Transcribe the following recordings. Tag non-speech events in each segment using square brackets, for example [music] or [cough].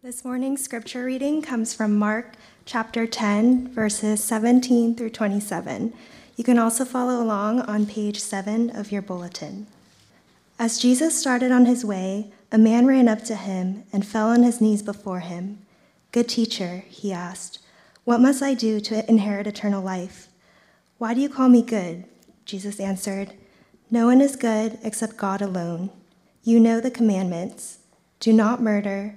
This morning's scripture reading comes from Mark chapter 10, verses 17 through 27. You can also follow along on page 7 of your bulletin. As Jesus started on his way, a man ran up to him and fell on his knees before him. Good teacher, he asked, what must I do to inherit eternal life? Why do you call me good? Jesus answered, No one is good except God alone. You know the commandments do not murder,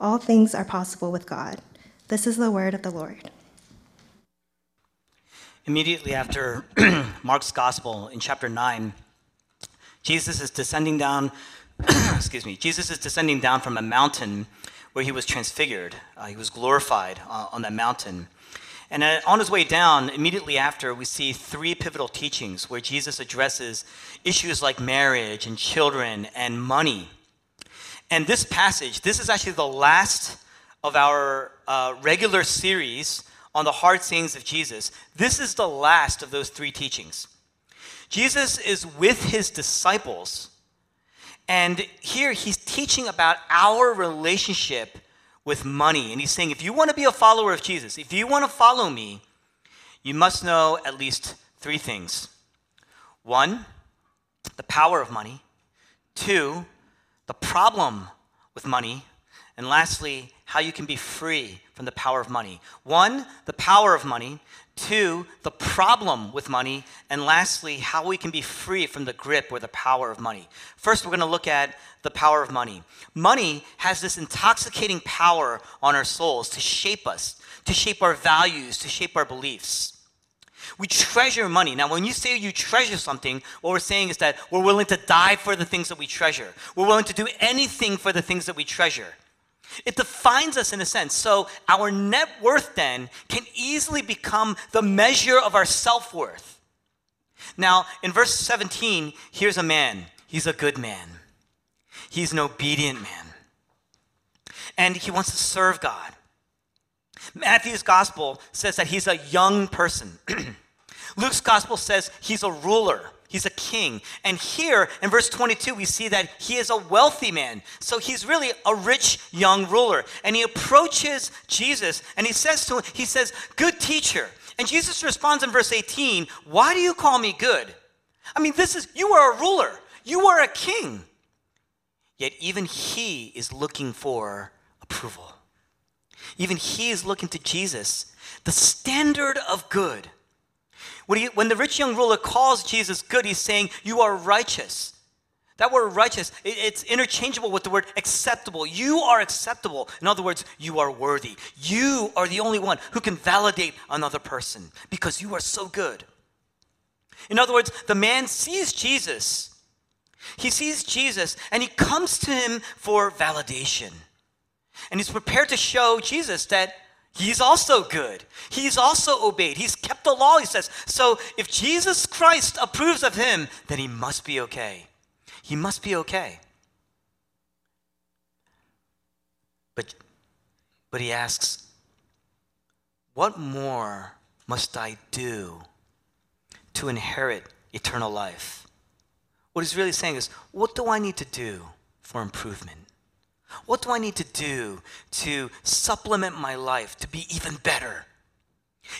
All things are possible with God. This is the word of the Lord. Immediately after [clears throat] Mark's gospel in chapter 9, Jesus is descending down, [clears throat] excuse me, Jesus is descending down from a mountain where he was transfigured. Uh, he was glorified uh, on that mountain. And uh, on his way down, immediately after, we see three pivotal teachings where Jesus addresses issues like marriage and children and money. And this passage, this is actually the last of our uh, regular series on the hard sayings of Jesus, this is the last of those three teachings. Jesus is with his disciples, and here he's teaching about our relationship with money. And he's saying, if you want to be a follower of Jesus, if you want to follow me, you must know at least three things. One, the power of money. Two, the problem with money. And lastly, how you can be free from the power of money. One, the power of money. Two, the problem with money. And lastly, how we can be free from the grip or the power of money. First, we're going to look at the power of money. Money has this intoxicating power on our souls to shape us, to shape our values, to shape our beliefs. We treasure money. Now, when you say you treasure something, what we're saying is that we're willing to die for the things that we treasure. We're willing to do anything for the things that we treasure. It defines us in a sense. So our net worth then can easily become the measure of our self worth. Now, in verse 17, here's a man. He's a good man, he's an obedient man. And he wants to serve God. Matthew's gospel says that he's a young person. [clears throat] Luke's gospel says he's a ruler. He's a king. And here in verse 22, we see that he is a wealthy man. So he's really a rich young ruler. And he approaches Jesus and he says to him, he says, Good teacher. And Jesus responds in verse 18, Why do you call me good? I mean, this is, you are a ruler, you are a king. Yet even he is looking for approval. Even he is looking to Jesus, the standard of good when, he, when the rich young ruler calls Jesus good, he's saying, You are righteous. That word righteous, it, it's interchangeable with the word acceptable. You are acceptable. In other words, you are worthy. You are the only one who can validate another person because you are so good. In other words, the man sees Jesus. He sees Jesus and he comes to him for validation. And he's prepared to show Jesus that He's also good. He's also obeyed. He's kept the law, he says. So if Jesus Christ approves of him, then he must be okay. He must be okay. But, but he asks, What more must I do to inherit eternal life? What he's really saying is, What do I need to do for improvement? What do I need to do to supplement my life to be even better?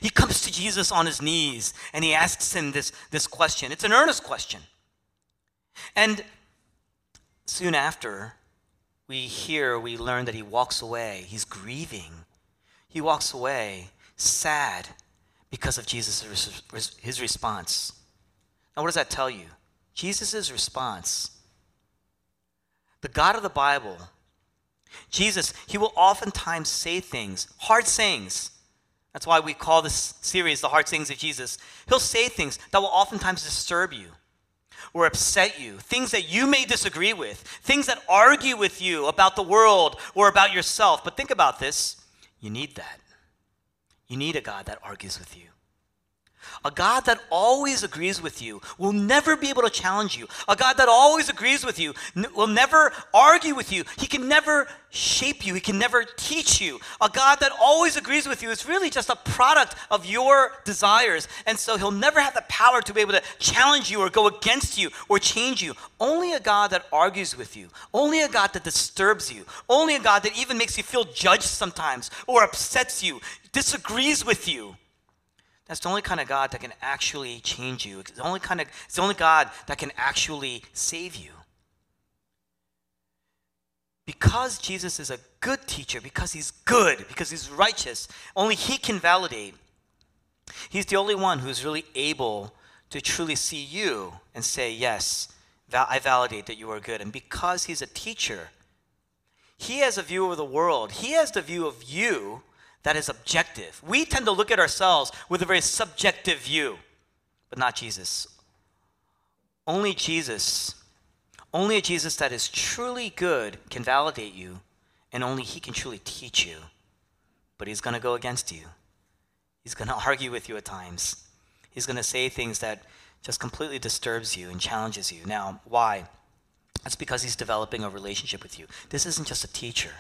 He comes to Jesus on his knees and he asks him this, this question. It's an earnest question. And soon after, we hear, we learn that he walks away. He's grieving. He walks away sad because of Jesus' his response. Now, what does that tell you? Jesus' response. The God of the Bible, Jesus, he will oftentimes say things, hard sayings. That's why we call this series The Hard Sayings of Jesus. He'll say things that will oftentimes disturb you or upset you, things that you may disagree with, things that argue with you about the world or about yourself. But think about this you need that. You need a God that argues with you. A God that always agrees with you will never be able to challenge you. A God that always agrees with you will never argue with you. He can never shape you. He can never teach you. A God that always agrees with you is really just a product of your desires. And so he'll never have the power to be able to challenge you or go against you or change you. Only a God that argues with you. Only a God that disturbs you. Only a God that even makes you feel judged sometimes or upsets you, disagrees with you that's the only kind of God that can actually change you. It's the only kind of it's the only God that can actually save you. Because Jesus is a good teacher, because he's good, because he's righteous, only he can validate. He's the only one who's really able to truly see you and say, Yes, I validate that you are good. And because he's a teacher, he has a view of the world, he has the view of you that is objective. We tend to look at ourselves with a very subjective view, but not Jesus. Only Jesus, only a Jesus that is truly good can validate you, and only He can truly teach you. But He's going to go against you. He's going [laughs] to argue with you at times. He's going to say things that just completely disturbs you and challenges you. Now, why? That's because he's developing a relationship with you. This isn't just a teacher.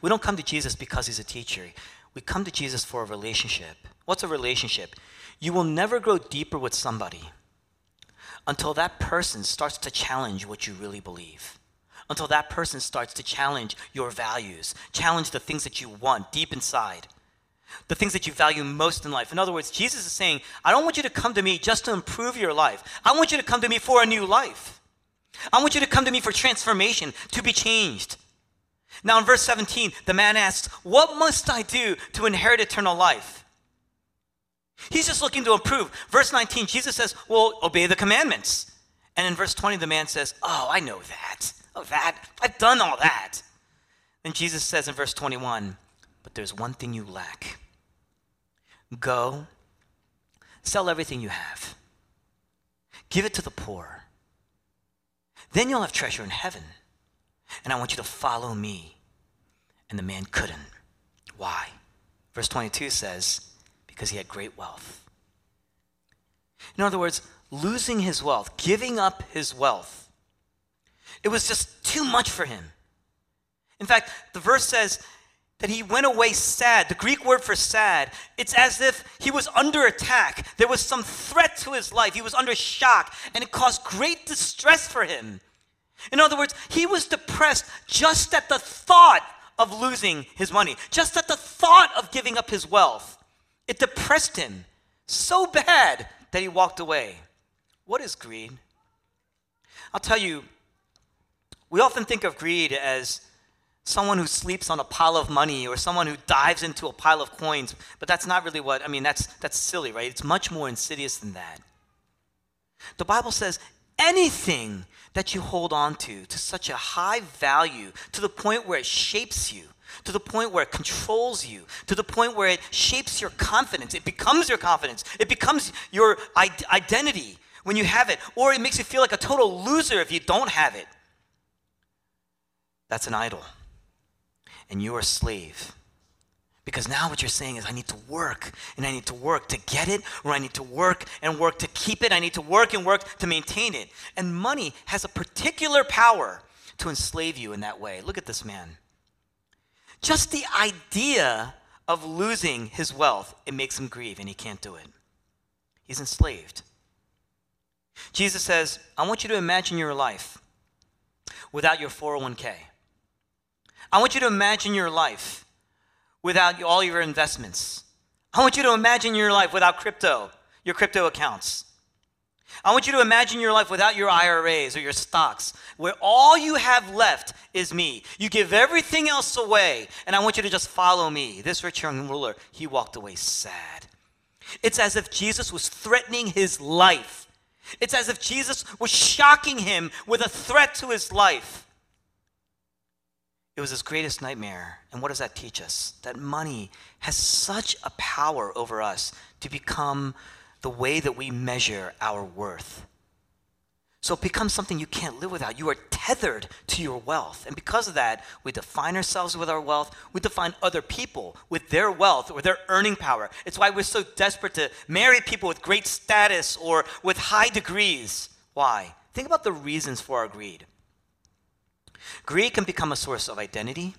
We don't come to Jesus because he's a teacher. We come to Jesus for a relationship. What's a relationship? You will never grow deeper with somebody until that person starts to challenge what you really believe. Until that person starts to challenge your values, challenge the things that you want deep inside, the things that you value most in life. In other words, Jesus is saying, I don't want you to come to me just to improve your life. I want you to come to me for a new life. I want you to come to me for transformation, to be changed. Now, in verse 17, the man asks, What must I do to inherit eternal life? He's just looking to improve. Verse 19, Jesus says, Well, obey the commandments. And in verse 20, the man says, Oh, I know that. Oh, that. I've done all that. Then Jesus says in verse 21, But there's one thing you lack. Go, sell everything you have, give it to the poor. Then you'll have treasure in heaven and I want you to follow me. And the man couldn't. Why? Verse 22 says, because he had great wealth. In other words, losing his wealth, giving up his wealth, it was just too much for him. In fact, the verse says that he went away sad. The Greek word for sad, it's as if he was under attack. There was some threat to his life. He was under shock, and it caused great distress for him. In other words, he was depressed just at the thought of losing his money, just at the thought of giving up his wealth. It depressed him so bad that he walked away. What is greed? I'll tell you, we often think of greed as someone who sleeps on a pile of money or someone who dives into a pile of coins, but that's not really what, I mean, that's, that's silly, right? It's much more insidious than that. The Bible says anything that you hold on to to such a high value to the point where it shapes you to the point where it controls you, to the point where it shapes your confidence. It becomes your confidence. It becomes your identity when you have it, or it makes you feel like a total loser if you don't have it. That's an idol. And you're a slave. Because now what you're saying is, I need to work, and I need to work to get it, or I need to work and work to keep it. I need to work and work to maintain it. And money has a particular power to enslave you in that way. Look at this man. Just the idea of losing his wealth, it makes him grieve, and he can't do it. He's enslaved. Jesus says, I want you to imagine your life without your 401k. I want you to imagine your life without all your investments. I want you to imagine your life without crypto, your crypto accounts. I want you to imagine your life without your IRAs or your stocks, where all you have left is me. You give everything else away, and I want you to just follow me. This rich young ruler, he walked away sad. It's as if Jesus was threatening his life. It's as if Jesus was shocking him with a threat to his life. It was his greatest nightmare. And what does that teach us? That money has such a power over us to become the way that we measure our worth. So it becomes something you can't live without. You are tethered to your wealth. And because of that, we define ourselves with our wealth. We define other people with their wealth or their earning power. It's why we're so desperate to marry people with great status or with high degrees. Why? Think about the reasons for our greed. Greed can become a source of identity.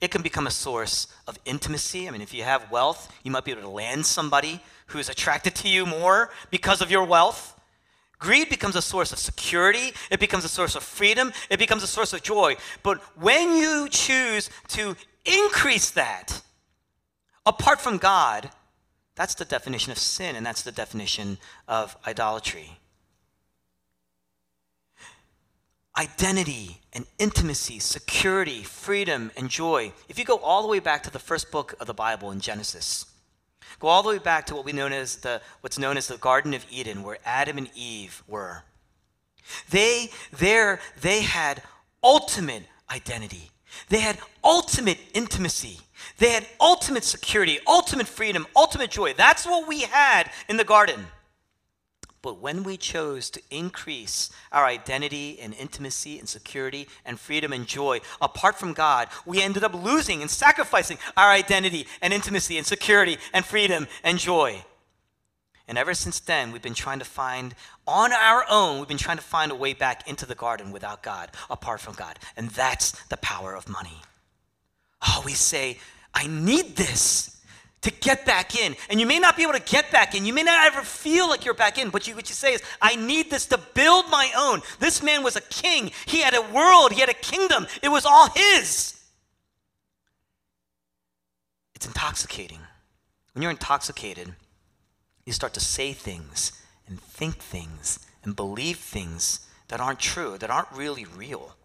It can become a source of intimacy. I mean, if you have wealth, you might be able to land somebody who is attracted to you more because of your wealth. Greed becomes a source of security, it becomes a source of freedom, it becomes a source of joy. But when you choose to increase that apart from God, that's the definition of sin, and that's the definition of idolatry. Identity and intimacy, security, freedom, and joy. If you go all the way back to the first book of the Bible in Genesis, Go all the way back to what we known as the, what's known as the Garden of Eden, where Adam and Eve were. They, there, they had ultimate identity. They had ultimate intimacy. They had ultimate security, ultimate freedom, ultimate joy. That's what we had in the garden. But when we chose to increase our identity and intimacy and security and freedom and joy apart from God, we ended up losing and sacrificing our identity and intimacy and security and freedom and joy. And ever since then, we've been trying to find, on our own, we've been trying to find a way back into the garden without God, apart from God. And that's the power of money. Oh, we say, I need this to get back in. And you may not be able to get back in. You may not ever feel like you're back in, but you, what you say is, I need this to build my own. This man was a king. He had a world, he had a kingdom. It was all his. It's intoxicating. When you're intoxicated, you start to say things and think things and believe things that aren't true, that aren't really real.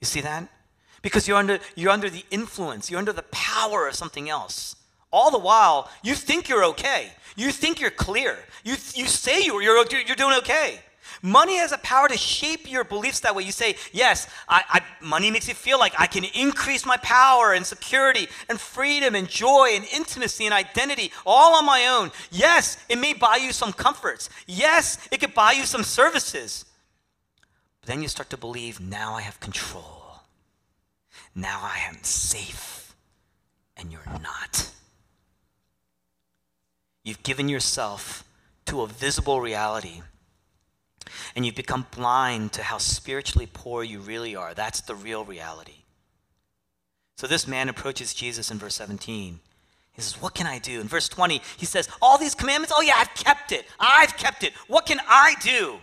You see that? Because you're under, you're under the influence, you're under the power of something else. All the while, you think you're okay. You think you're clear. You, you say you're, you're, you're doing okay. Money has a power to shape your beliefs that way. You say, yes, I, I, money makes you feel like I can increase my power and security and freedom and joy and intimacy and identity all on my own. Yes, it may buy you some comforts. Yes, it could buy you some services. But then you start to believe, now I have control. Now I am safe, and you're not. You've given yourself to a visible reality, and you've become blind to how spiritually poor you really are. That's the real reality. So this man approaches Jesus in verse 17. He says, What can I do? In verse 20, he says, All these commandments, oh yeah, I've kept it. I've kept it. What can I do?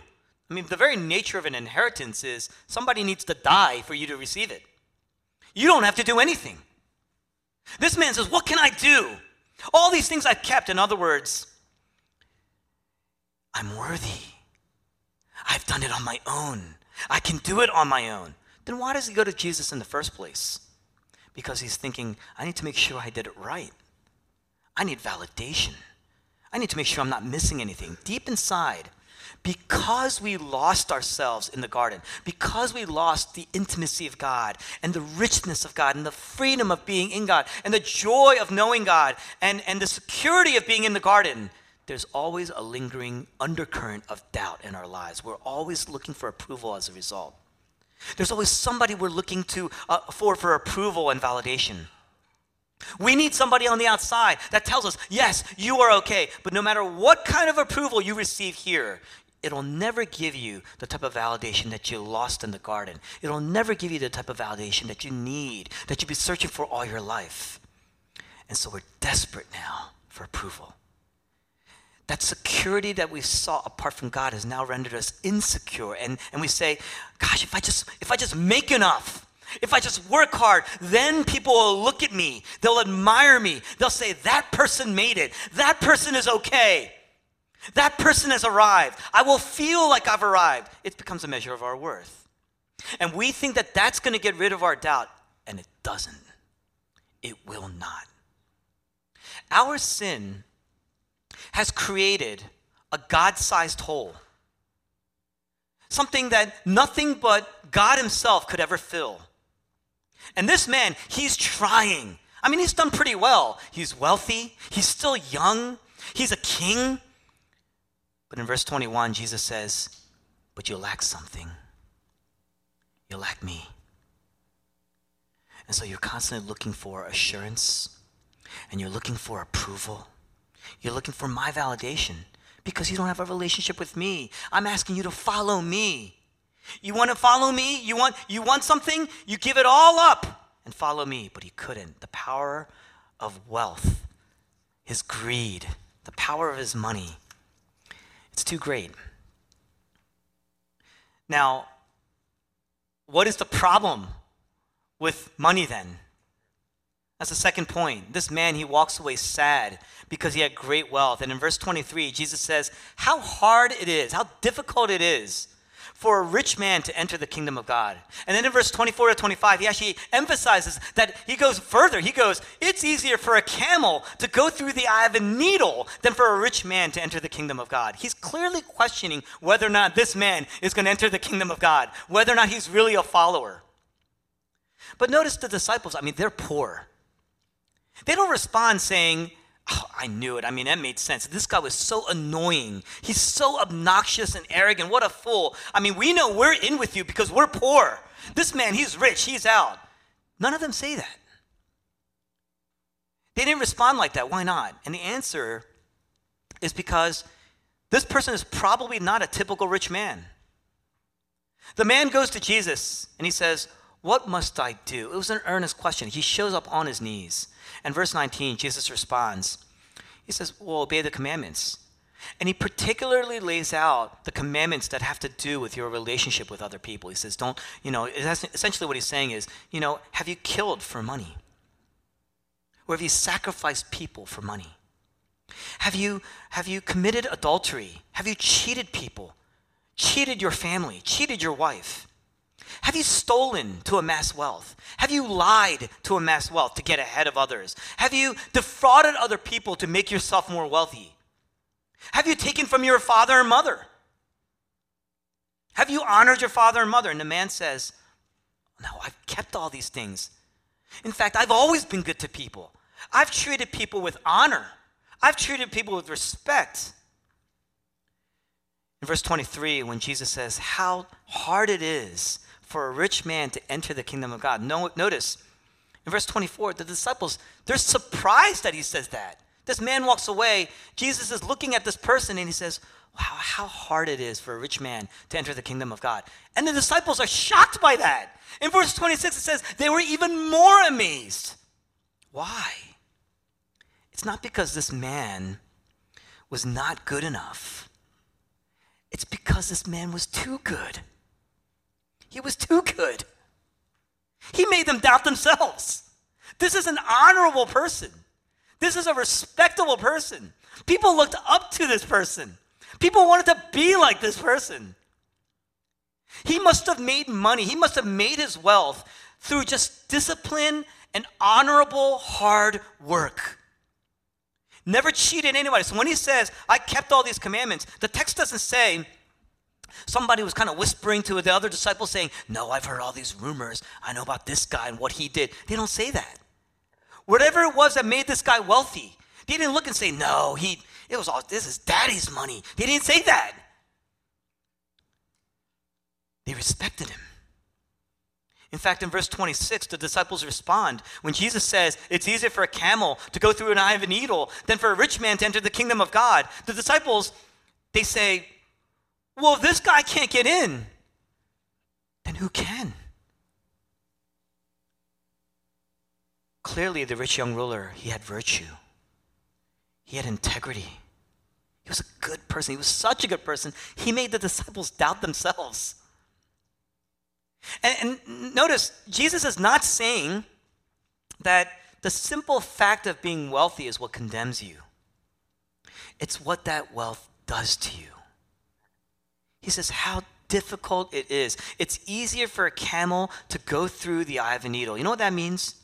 I mean, the very nature of an inheritance is somebody needs to die for you to receive it. You don't have to do anything. This man says, What can I do? All these things I've kept. In other words, I'm worthy. I've done it on my own. I can do it on my own. Then why does he go to Jesus in the first place? Because he's thinking, I need to make sure I did it right. I need validation. I need to make sure I'm not missing anything. Deep inside, because we lost ourselves in the garden, because we lost the intimacy of God and the richness of God and the freedom of being in God and the joy of knowing God and, and the security of being in the garden, there's always a lingering undercurrent of doubt in our lives. We're always looking for approval as a result. There's always somebody we're looking to uh, for for approval and validation. We need somebody on the outside that tells us, yes, you are okay. But no matter what kind of approval you receive here, it'll never give you the type of validation that you lost in the garden. It'll never give you the type of validation that you need, that you've been searching for all your life. And so we're desperate now for approval. That security that we saw apart from God has now rendered us insecure. And, and we say, gosh, if I just if I just make enough, if I just work hard, then people will look at me. They'll admire me. They'll say, that person made it. That person is okay. That person has arrived. I will feel like I've arrived. It becomes a measure of our worth. And we think that that's going to get rid of our doubt, and it doesn't. It will not. Our sin has created a God sized hole, something that nothing but God Himself could ever fill. And this man, he's trying. I mean, he's done pretty well. He's wealthy, he's still young, he's a king. But in verse 21, Jesus says, But you lack something. You lack me. And so you're constantly looking for assurance and you're looking for approval. You're looking for my validation because you don't have a relationship with me. I'm asking you to follow me. You want to follow me? You want, you want something? You give it all up and follow me. But he couldn't. The power of wealth, his greed, the power of his money, it's too great. Now, what is the problem with money then? That's the second point. This man, he walks away sad because he had great wealth. And in verse 23, Jesus says, How hard it is, how difficult it is for a rich man to enter the kingdom of God. And then in verse 24 to 25, he actually emphasizes that he goes further. He goes, It's easier for a camel to go through the eye of a needle than for a rich man to enter the kingdom of God. He's clearly questioning whether or not this man is going to enter the kingdom of God, whether or not he's really a follower. But notice the disciples, I mean, they're poor. They don't respond saying, Oh, I knew it. I mean, that made sense. This guy was so annoying. He's so obnoxious and arrogant. What a fool. I mean, we know we're in with you because we're poor. This man, he's rich. He's out. None of them say that. They didn't respond like that. Why not? And the answer is because this person is probably not a typical rich man. The man goes to Jesus and he says, What must I do? It was an earnest question. He shows up on his knees. And verse 19, Jesus responds. He says, Well, obey the commandments. And he particularly lays out the commandments that have to do with your relationship with other people. He says, Don't, you know, essentially what he's saying is, you know, have you killed for money? Or have you sacrificed people for money? Have you, have you committed adultery? Have you cheated people? Cheated your family? Cheated your wife? Have you stolen to amass wealth? Have you lied to amass wealth to get ahead of others? Have you defrauded other people to make yourself more wealthy? Have you taken from your father and mother? Have you honored your father and mother? And the man says, No, I've kept all these things. In fact, I've always been good to people. I've treated people with honor, I've treated people with respect. In verse 23, when Jesus says, How hard it is for a rich man to enter the kingdom of God. No, notice in verse 24, the disciples, they're surprised that he says that. This man walks away. Jesus is looking at this person and he says, Wow, how hard it is for a rich man to enter the kingdom of God. And the disciples are shocked by that. In verse 26, it says, They were even more amazed. Why? It's not because this man was not good enough, it's because this man was too good. He was too good. He made them doubt themselves. This is an honorable person. This is a respectable person. People looked up to this person. People wanted to be like this person. He must have made money, he must have made his wealth through just discipline and honorable hard work. Never cheated anybody. So when he says, I kept all these commandments, the text doesn't say, Somebody was kind of whispering to the other disciples saying, No, I've heard all these rumors. I know about this guy and what he did. They don't say that. Whatever it was that made this guy wealthy, they didn't look and say, No, he, it was all, this is daddy's money. They didn't say that. They respected him. In fact, in verse 26, the disciples respond when Jesus says, It's easier for a camel to go through an eye of a needle than for a rich man to enter the kingdom of God. The disciples, they say, well, if this guy can't get in, then who can? Clearly, the rich young ruler, he had virtue, he had integrity. He was a good person. He was such a good person. He made the disciples doubt themselves. And, and, notice, Jesus is not saying that the simple fact of being wealthy is what condemns you, it's what that wealth does to you. He says how difficult it is. It's easier for a camel to go through the eye of a needle. You know what that means?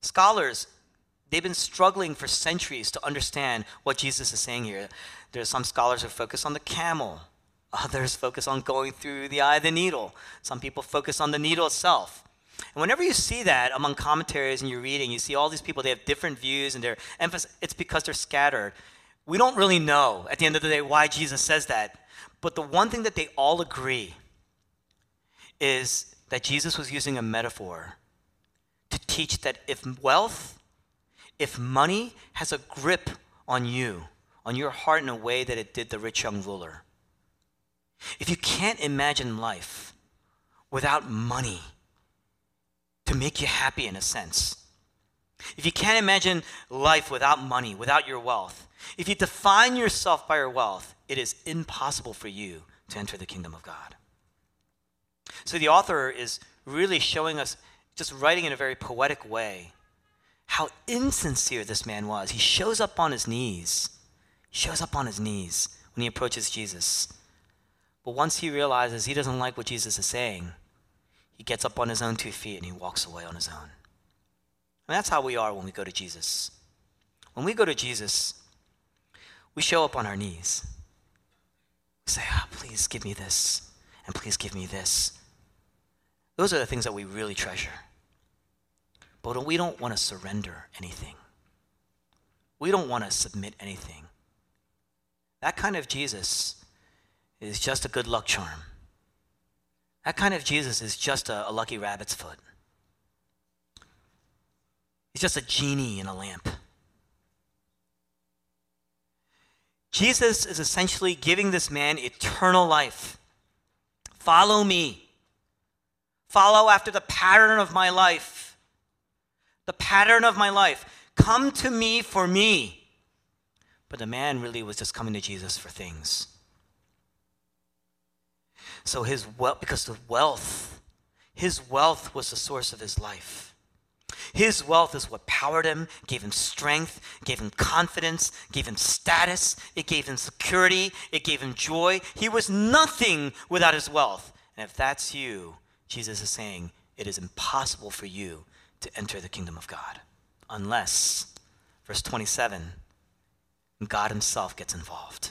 Scholars, they've been struggling for centuries to understand what Jesus is saying here. There are some scholars who focus on the camel. Others focus on going through the eye of the needle. Some people focus on the needle itself. And whenever you see that among commentaries and you're reading, you see all these people, they have different views and their emphasis, it's because they're scattered. We don't really know at the end of the day why Jesus says that. But the one thing that they all agree is that Jesus was using a metaphor to teach that if wealth, if money has a grip on you, on your heart in a way that it did the rich young ruler, if you can't imagine life without money to make you happy in a sense, if you can't imagine life without money, without your wealth, if you define yourself by your wealth, it is impossible for you to enter the kingdom of God. So the author is really showing us, just writing in a very poetic way, how insincere this man was. He shows up on his knees. He shows up on his knees when he approaches Jesus. But once he realizes he doesn't like what Jesus is saying, he gets up on his own two feet and he walks away on his own. And that's how we are when we go to Jesus. When we go to Jesus, we show up on our knees. Say, oh, please give me this, and please give me this. Those are the things that we really treasure. But we don't want to surrender anything. We don't want to submit anything. That kind of Jesus is just a good luck charm. That kind of Jesus is just a, a lucky rabbit's foot. He's just a genie in a lamp. Jesus is essentially giving this man eternal life. Follow me. Follow after the pattern of my life. The pattern of my life. Come to me for me. But the man really was just coming to Jesus for things. So his wealth, because the wealth, his wealth was the source of his life. His wealth is what powered him, gave him strength, gave him confidence, gave him status, it gave him security, it gave him joy. He was nothing without his wealth. And if that's you, Jesus is saying, it is impossible for you to enter the kingdom of God unless, verse 27, God himself gets involved.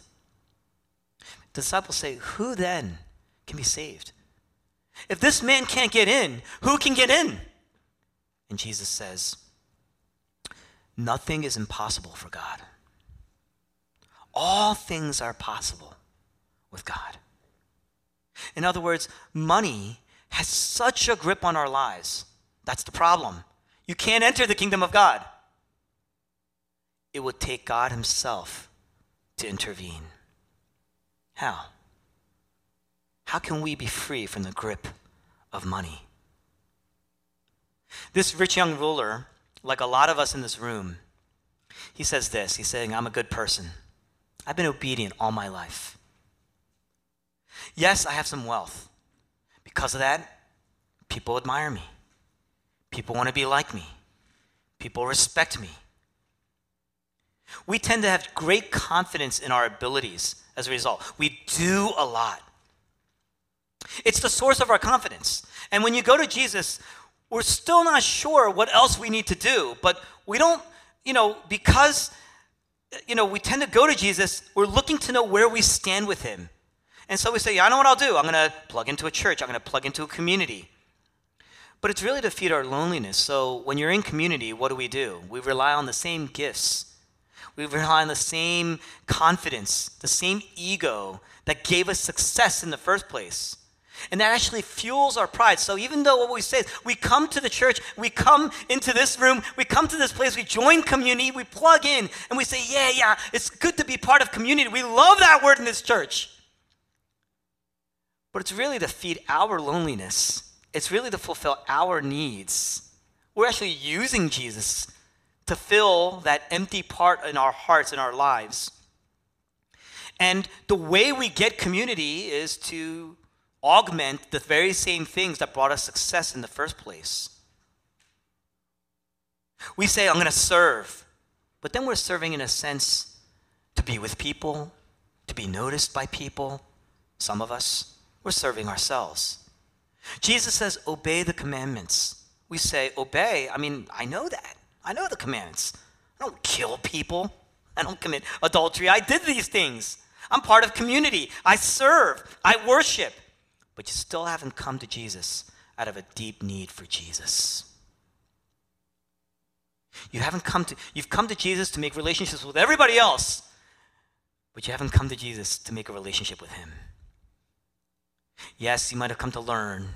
The disciples say, Who then can be saved? If this man can't get in, who can get in? And Jesus says, Nothing is impossible for God. All things are possible with God. In other words, money has such a grip on our lives. That's the problem. You can't enter the kingdom of God. It would take God Himself to intervene. How? How can we be free from the grip of money? This rich young ruler, like a lot of us in this room, he says this He's saying, I'm a good person. I've been obedient all my life. Yes, I have some wealth. Because of that, people admire me. People want to be like me. People respect me. We tend to have great confidence in our abilities as a result. We do a lot. It's the source of our confidence. And when you go to Jesus, we're still not sure what else we need to do, but we don't, you know, because, you know, we tend to go to Jesus, we're looking to know where we stand with Him. And so we say, yeah, I know what I'll do. I'm going to plug into a church, I'm going to plug into a community. But it's really to feed our loneliness. So when you're in community, what do we do? We rely on the same gifts. We rely on the same confidence, the same ego that gave us success in the first place. And that actually fuels our pride. So even though what we say is we come to the church, we come into this room, we come to this place, we join community, we plug in, and we say, yeah, yeah, it's good to be part of community. We love that word in this church. But it's really to feed our loneliness. It's really to fulfill our needs. We're actually using Jesus to fill that empty part in our hearts and our lives. And the way we get community is to augment the very same things that brought us success in the first place. We say, I'm going to serve, but then we're serving in a sense to be with people, to be noticed by people. Some of us, we're serving ourselves. Jesus says, Obey the commandments. We say, Obey. I mean, I know that. I know the commandments. I don't kill people. I don't commit adultery. I did these things. I'm part of community. I serve. I worship. But you still haven't come to Jesus out of a deep need for Jesus. You haven't come to you've come to Jesus to make relationships with everybody else, but you haven't come to Jesus to make a relationship with him. Yes, you might have come to learn.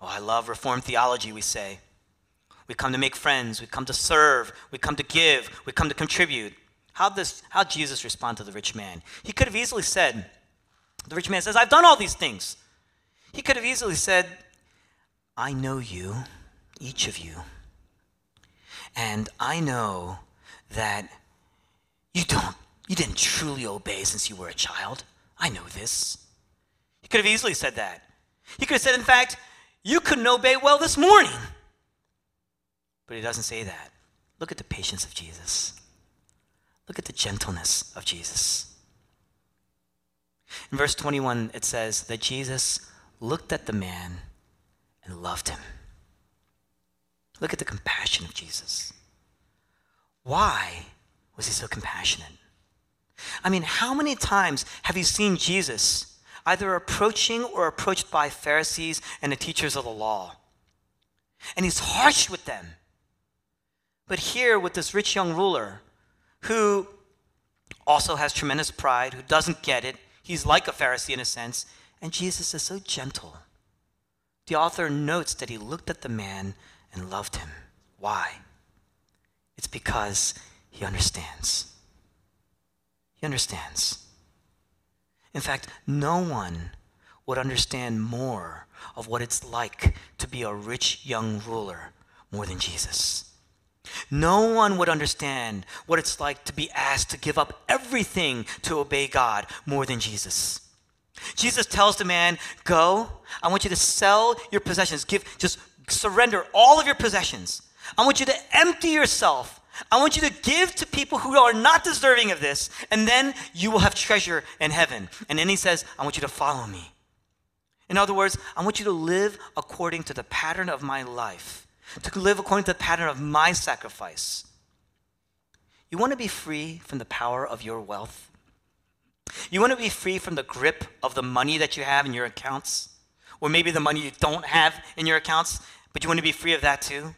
Oh, I love reformed theology, we say. We come to make friends, we come to serve, we come to give, we come to contribute. How does how Jesus respond to the rich man? He could have easily said, the rich man says, I've done all these things. He could have easily said, I know you, each of you. And I know that you don't you didn't truly obey since you were a child. I know this. He could have easily said that. He could have said, in fact, you couldn't obey well this morning. But he doesn't say that. Look at the patience of Jesus. Look at the gentleness of Jesus. In verse 21, it says that Jesus looked at the man and loved him. Look at the compassion of Jesus. Why was he so compassionate? I mean, how many times have you seen Jesus either approaching or approached by Pharisees and the teachers of the law? And he's harsh with them. But here, with this rich young ruler who also has tremendous pride, who doesn't get it, he's like a Pharisee in a sense, and Jesus is so gentle. The author notes that he looked at the man and loved him. Why? It's because he understands. He understands. In fact, no one would understand more of what it's like to be a rich young ruler more than Jesus. No one would understand what it's like to be asked to give up everything to obey God more than Jesus. Jesus tells the man, Go, I want you to sell your possessions, give, just surrender all of your possessions. I want you to empty yourself. I want you to give to people who are not deserving of this, and then you will have treasure in heaven. And then he says, I want you to follow me. In other words, I want you to live according to the pattern of my life, to live according to the pattern of my sacrifice. You want to be free from the power of your wealth? You want to be free from the grip of the money that you have in your accounts? Or maybe the money you don't have in your accounts, but you want to be free of that too?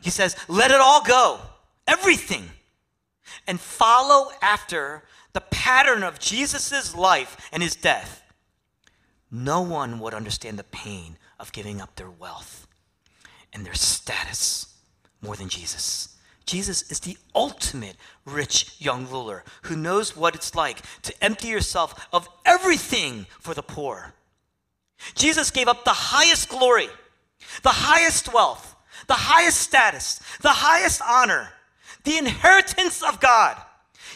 He says, let it all go, everything, and follow after the pattern of Jesus' life and his death. No one would understand the pain of giving up their wealth and their status more than Jesus. Jesus is the ultimate rich young ruler who knows what it's like to empty yourself of everything for the poor. Jesus gave up the highest glory, the highest wealth, the highest status, the highest honor, the inheritance of God.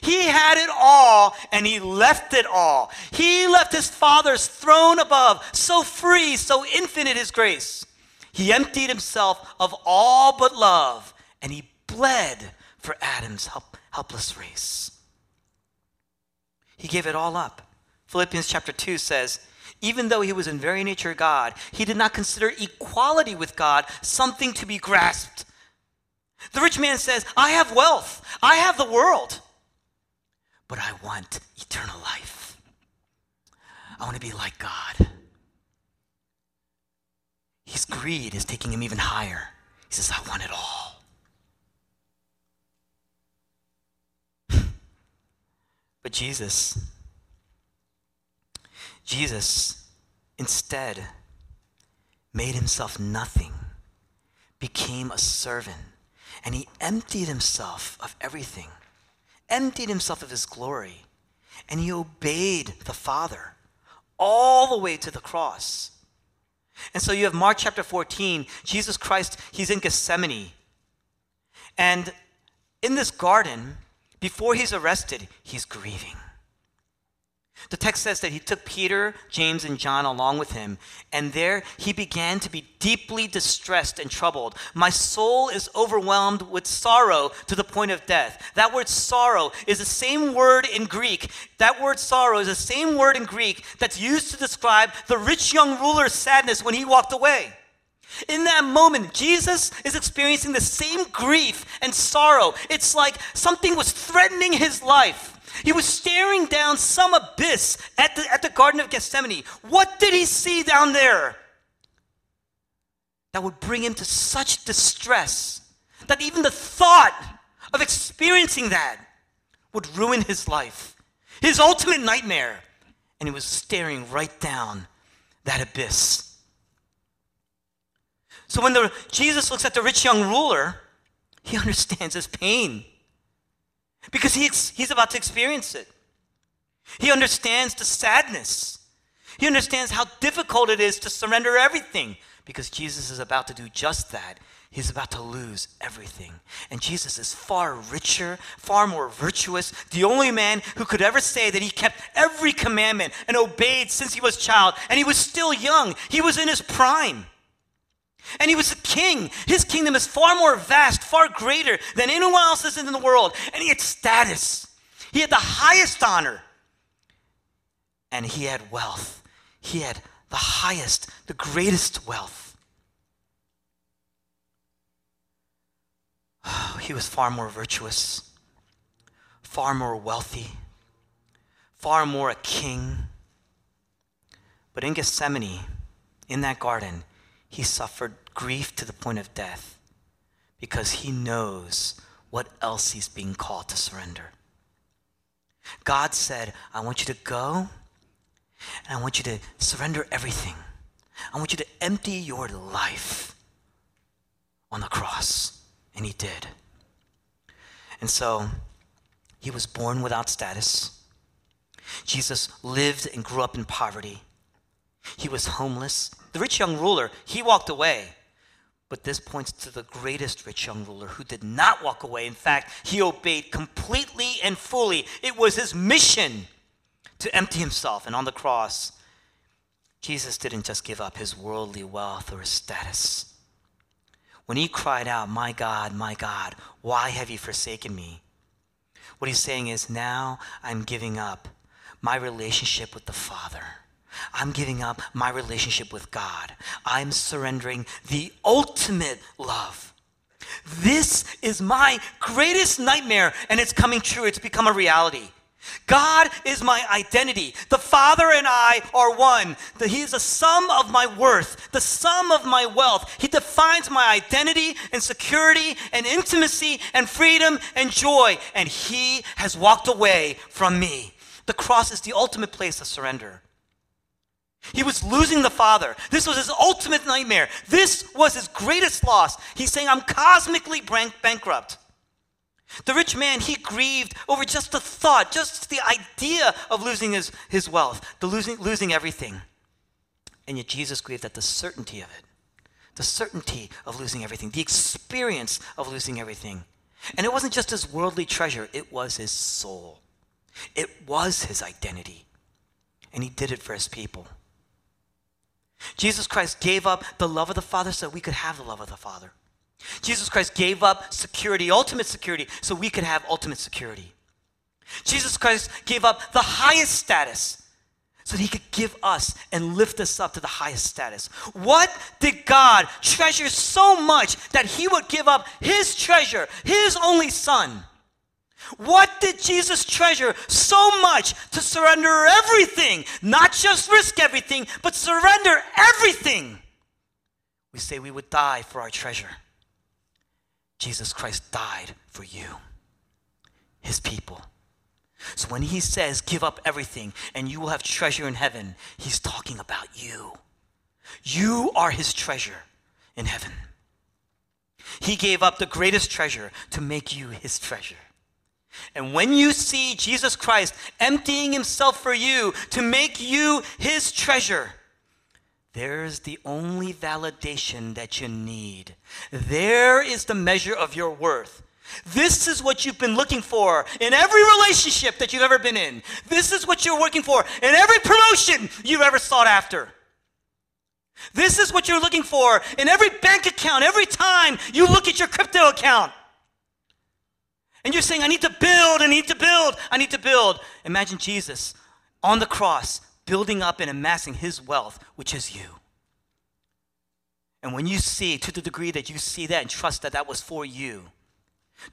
He had it all and he left it all. He left his Father's throne above, so free, so infinite his grace. He emptied himself of all but love and he bled for Adam's help, helpless race. He gave it all up. Philippians chapter 2 says, even though he was in very nature God, he did not consider equality with God something to be grasped. The rich man says, I have wealth, I have the world, but I want eternal life. I want to be like God. His greed is taking him even higher. He says, I want it all. But Jesus, Jesus instead made himself nothing, became a servant, and he emptied himself of everything, emptied himself of his glory, and he obeyed the Father all the way to the cross. And so you have Mark chapter 14, Jesus Christ, he's in Gethsemane. And in this garden, before he's arrested, he's grieving. The text says that he took Peter, James, and John along with him, and there he began to be deeply distressed and troubled. My soul is overwhelmed with sorrow to the point of death. That word sorrow is the same word in Greek. That word sorrow is the same word in Greek that's used to describe the rich young ruler's sadness when he walked away. In that moment, Jesus is experiencing the same grief and sorrow. It's like something was threatening his life. He was staring down some abyss at the, at the Garden of Gethsemane. What did he see down there that would bring him to such distress that even the thought of experiencing that would ruin his life, his ultimate nightmare? And he was staring right down that abyss. So when the, Jesus looks at the rich young ruler, he [laughs] understands his pain because he's, he's about to experience it. He understands the sadness. He understands how difficult it is to surrender everything because Jesus is about to do just that. He's about to lose everything. And Jesus is far richer, far more virtuous, the only man who could ever say that he kept every commandment and obeyed since he was child. And he was still young, he was in his prime. And he was a king. His kingdom is far more vast, far greater than anyone else's in the world. And he had status. He had the highest honor. And he had wealth. He had the highest, the greatest wealth. Oh, [sighs] he was far more virtuous, far more wealthy, far more a king. But in Gethsemane, in that garden, he suffered grief to the point of death because he knows what else he's being called to surrender. God said, I want you to go and I want you to surrender everything. I want you to empty your life on the cross. And he did. And so he was born without status. Jesus lived and grew up in poverty. He was homeless. The rich young ruler, he walked away. But this points to the greatest rich young ruler who did not walk away. In fact, he obeyed completely and fully. It was his mission to empty himself. And on the cross, Jesus didn't just give up his worldly wealth or his status. When he cried out, My God, my God, why have you forsaken me? What he's saying is, Now I'm giving up my relationship with the Father. I'm giving up my relationship with God. I'm surrendering the ultimate love. This is my greatest nightmare, and it's coming true. It's become a reality. God is my identity. The Father and I are one. He is the sum of my worth, the sum of my wealth. He defines my identity and security and intimacy and freedom and joy. And He has walked away from me. The cross is the ultimate place of surrender. He was losing the father. This was his ultimate nightmare. This was his greatest loss. He's saying, I'm cosmically bankrupt. The rich man, he grieved over just the thought, just the idea of losing his, his wealth, the losing, losing everything. And yet Jesus grieved at the certainty of it, the certainty of losing everything, the experience of losing everything. And it wasn't just his worldly treasure, it was his soul. It was his identity. And he did it for his people. Jesus Christ gave up the love of the Father so we could have the love of the Father. Jesus Christ gave up security, ultimate security, so we could have ultimate security. Jesus Christ gave up the highest status so that he could give us and lift us up to the highest status. What did God treasure so much that he would give up his treasure, his only son? What did Jesus treasure so much to surrender everything? Not just risk everything, but surrender everything. We say we would die for our treasure. Jesus Christ died for you, his people. So when he says, give up everything and you will have treasure in heaven, he's talking about you. You are his treasure in heaven. He gave up the greatest treasure to make you his treasure. And when you see Jesus Christ emptying himself for you to make you his treasure, there's the only validation that you need. There is the measure of your worth. This is what you've been looking for in every relationship that you've ever been in. This is what you're working for in every promotion you've ever sought after. This is what you're looking for in every bank account, every time you look at your crypto account. And you're saying, I need to build, I need to build, I need to build. Imagine Jesus on the cross, building up and amassing his wealth, which is you. And when you see, to the degree that you see that and trust that that was for you,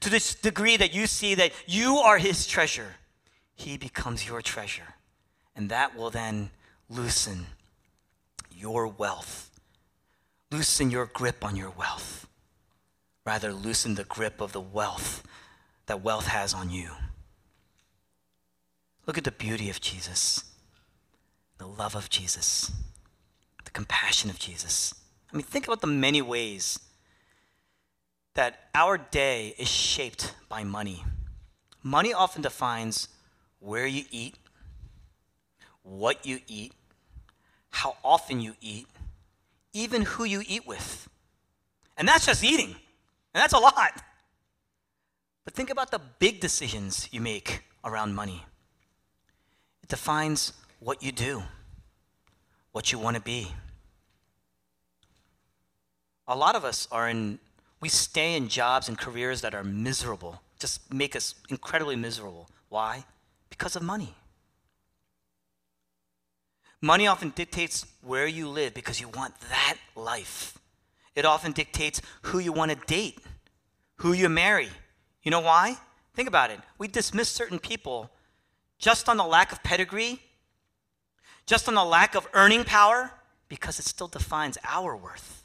to the degree that you see that you are his treasure, he becomes your treasure. And that will then loosen your wealth, loosen your grip on your wealth. Rather, loosen the grip of the wealth that wealth has on you. Look at the beauty of Jesus, the love of Jesus, the compassion of Jesus. I mean, think about the many ways that our day is shaped by money. Money often defines where you eat, what you eat, how often you eat, even who you eat with. And that's just eating, and that's a lot. But think about the big decisions you make around money. It defines what you do, what you want to be. A lot of us are in we stay in jobs and careers that are miserable, just make us incredibly miserable. Why? Because of money. Money often dictates where you live because you want that life. It often dictates who you want to date, who you marry. You know why? Think about it. We dismiss certain people just on the lack of pedigree, just on the lack of earning power, because it still defines our worth.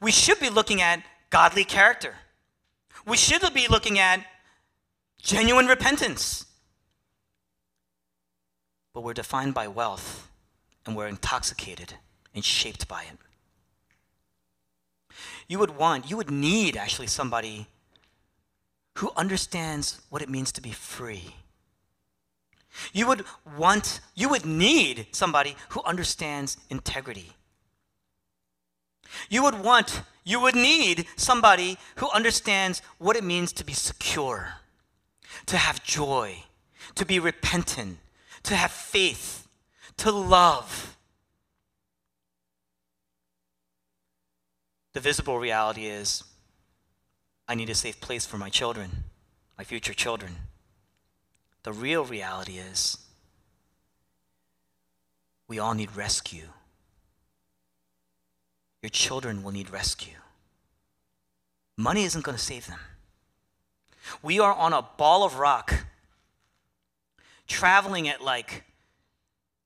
We should be looking at godly character. We should be looking at genuine repentance. But we're defined by wealth and we're intoxicated and shaped by it. You would want, you would need actually somebody who understands what it means to be free. You would want, you would need somebody who understands integrity. You would want, you would need somebody who understands what it means to be secure, to have joy, to be repentant, to have faith, to love. The visible reality is I need a safe place for my children, my future children. The real reality is we all need rescue. Your children will need rescue. Money isn't going to save them. We are on a ball of rock, traveling at like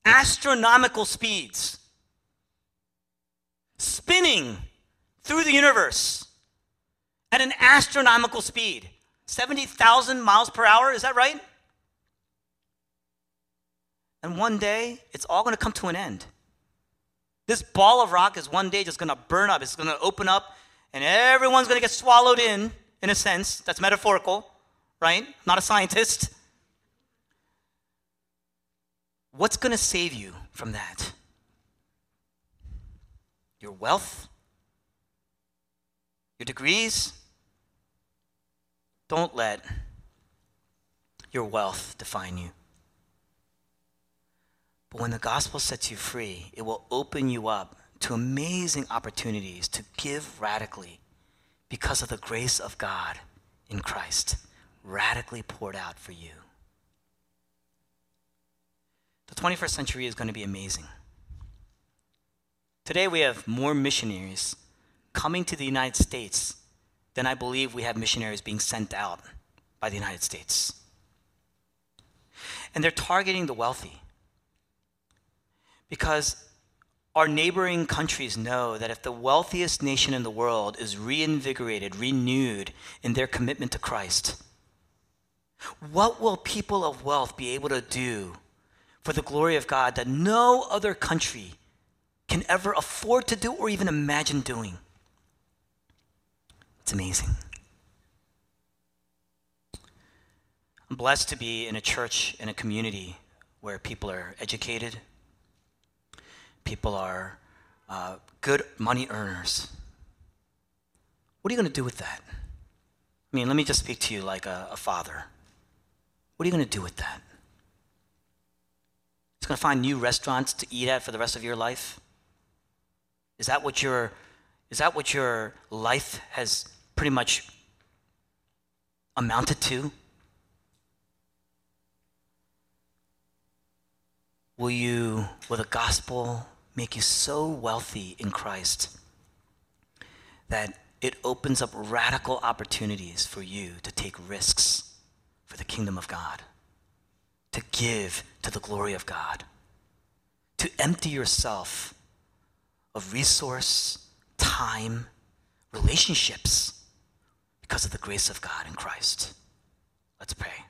astronomical speeds, spinning through the universe at an astronomical speed 70,000 miles per hour, is that right? And one day, it's all going to come to an end. This ball of rock is one day just going to burn up. It's going to open up, and everyone's going to get swallowed in, in a sense. That's metaphorical, right? Not a scientist. What's going to save you from that? Your wealth? Your degrees? Don't let your wealth define you. But when the gospel sets you free, it will open you up to amazing opportunities to give radically because of the grace of God in Christ, radically poured out for you. The 21st century is going to be amazing. Today, we have more missionaries coming to the United States than I believe we have missionaries being sent out by the United States. And they're targeting the wealthy. Because our neighboring countries know that if the wealthiest nation in the world is reinvigorated, renewed in their commitment to Christ, what will people of wealth be able to do for the glory of God that no other country can ever afford to do or even imagine doing? It's amazing. I'm blessed to be in a church, in a community where people are educated, people are uh, good money earners. What are you going to do with that? I mean, let me just speak to you like a, a father. What are you going to do with that? It's going to find new restaurants to eat at for the rest of your life? Is that what your is that what your life has pretty much amounted to? Will you will the gospel make you so wealthy in Christ that it opens up radical opportunities for you to take risks for the kingdom of God, to give to the glory of God, to empty yourself of resource, time, relationships because of the grace of God in Christ. Let's pray.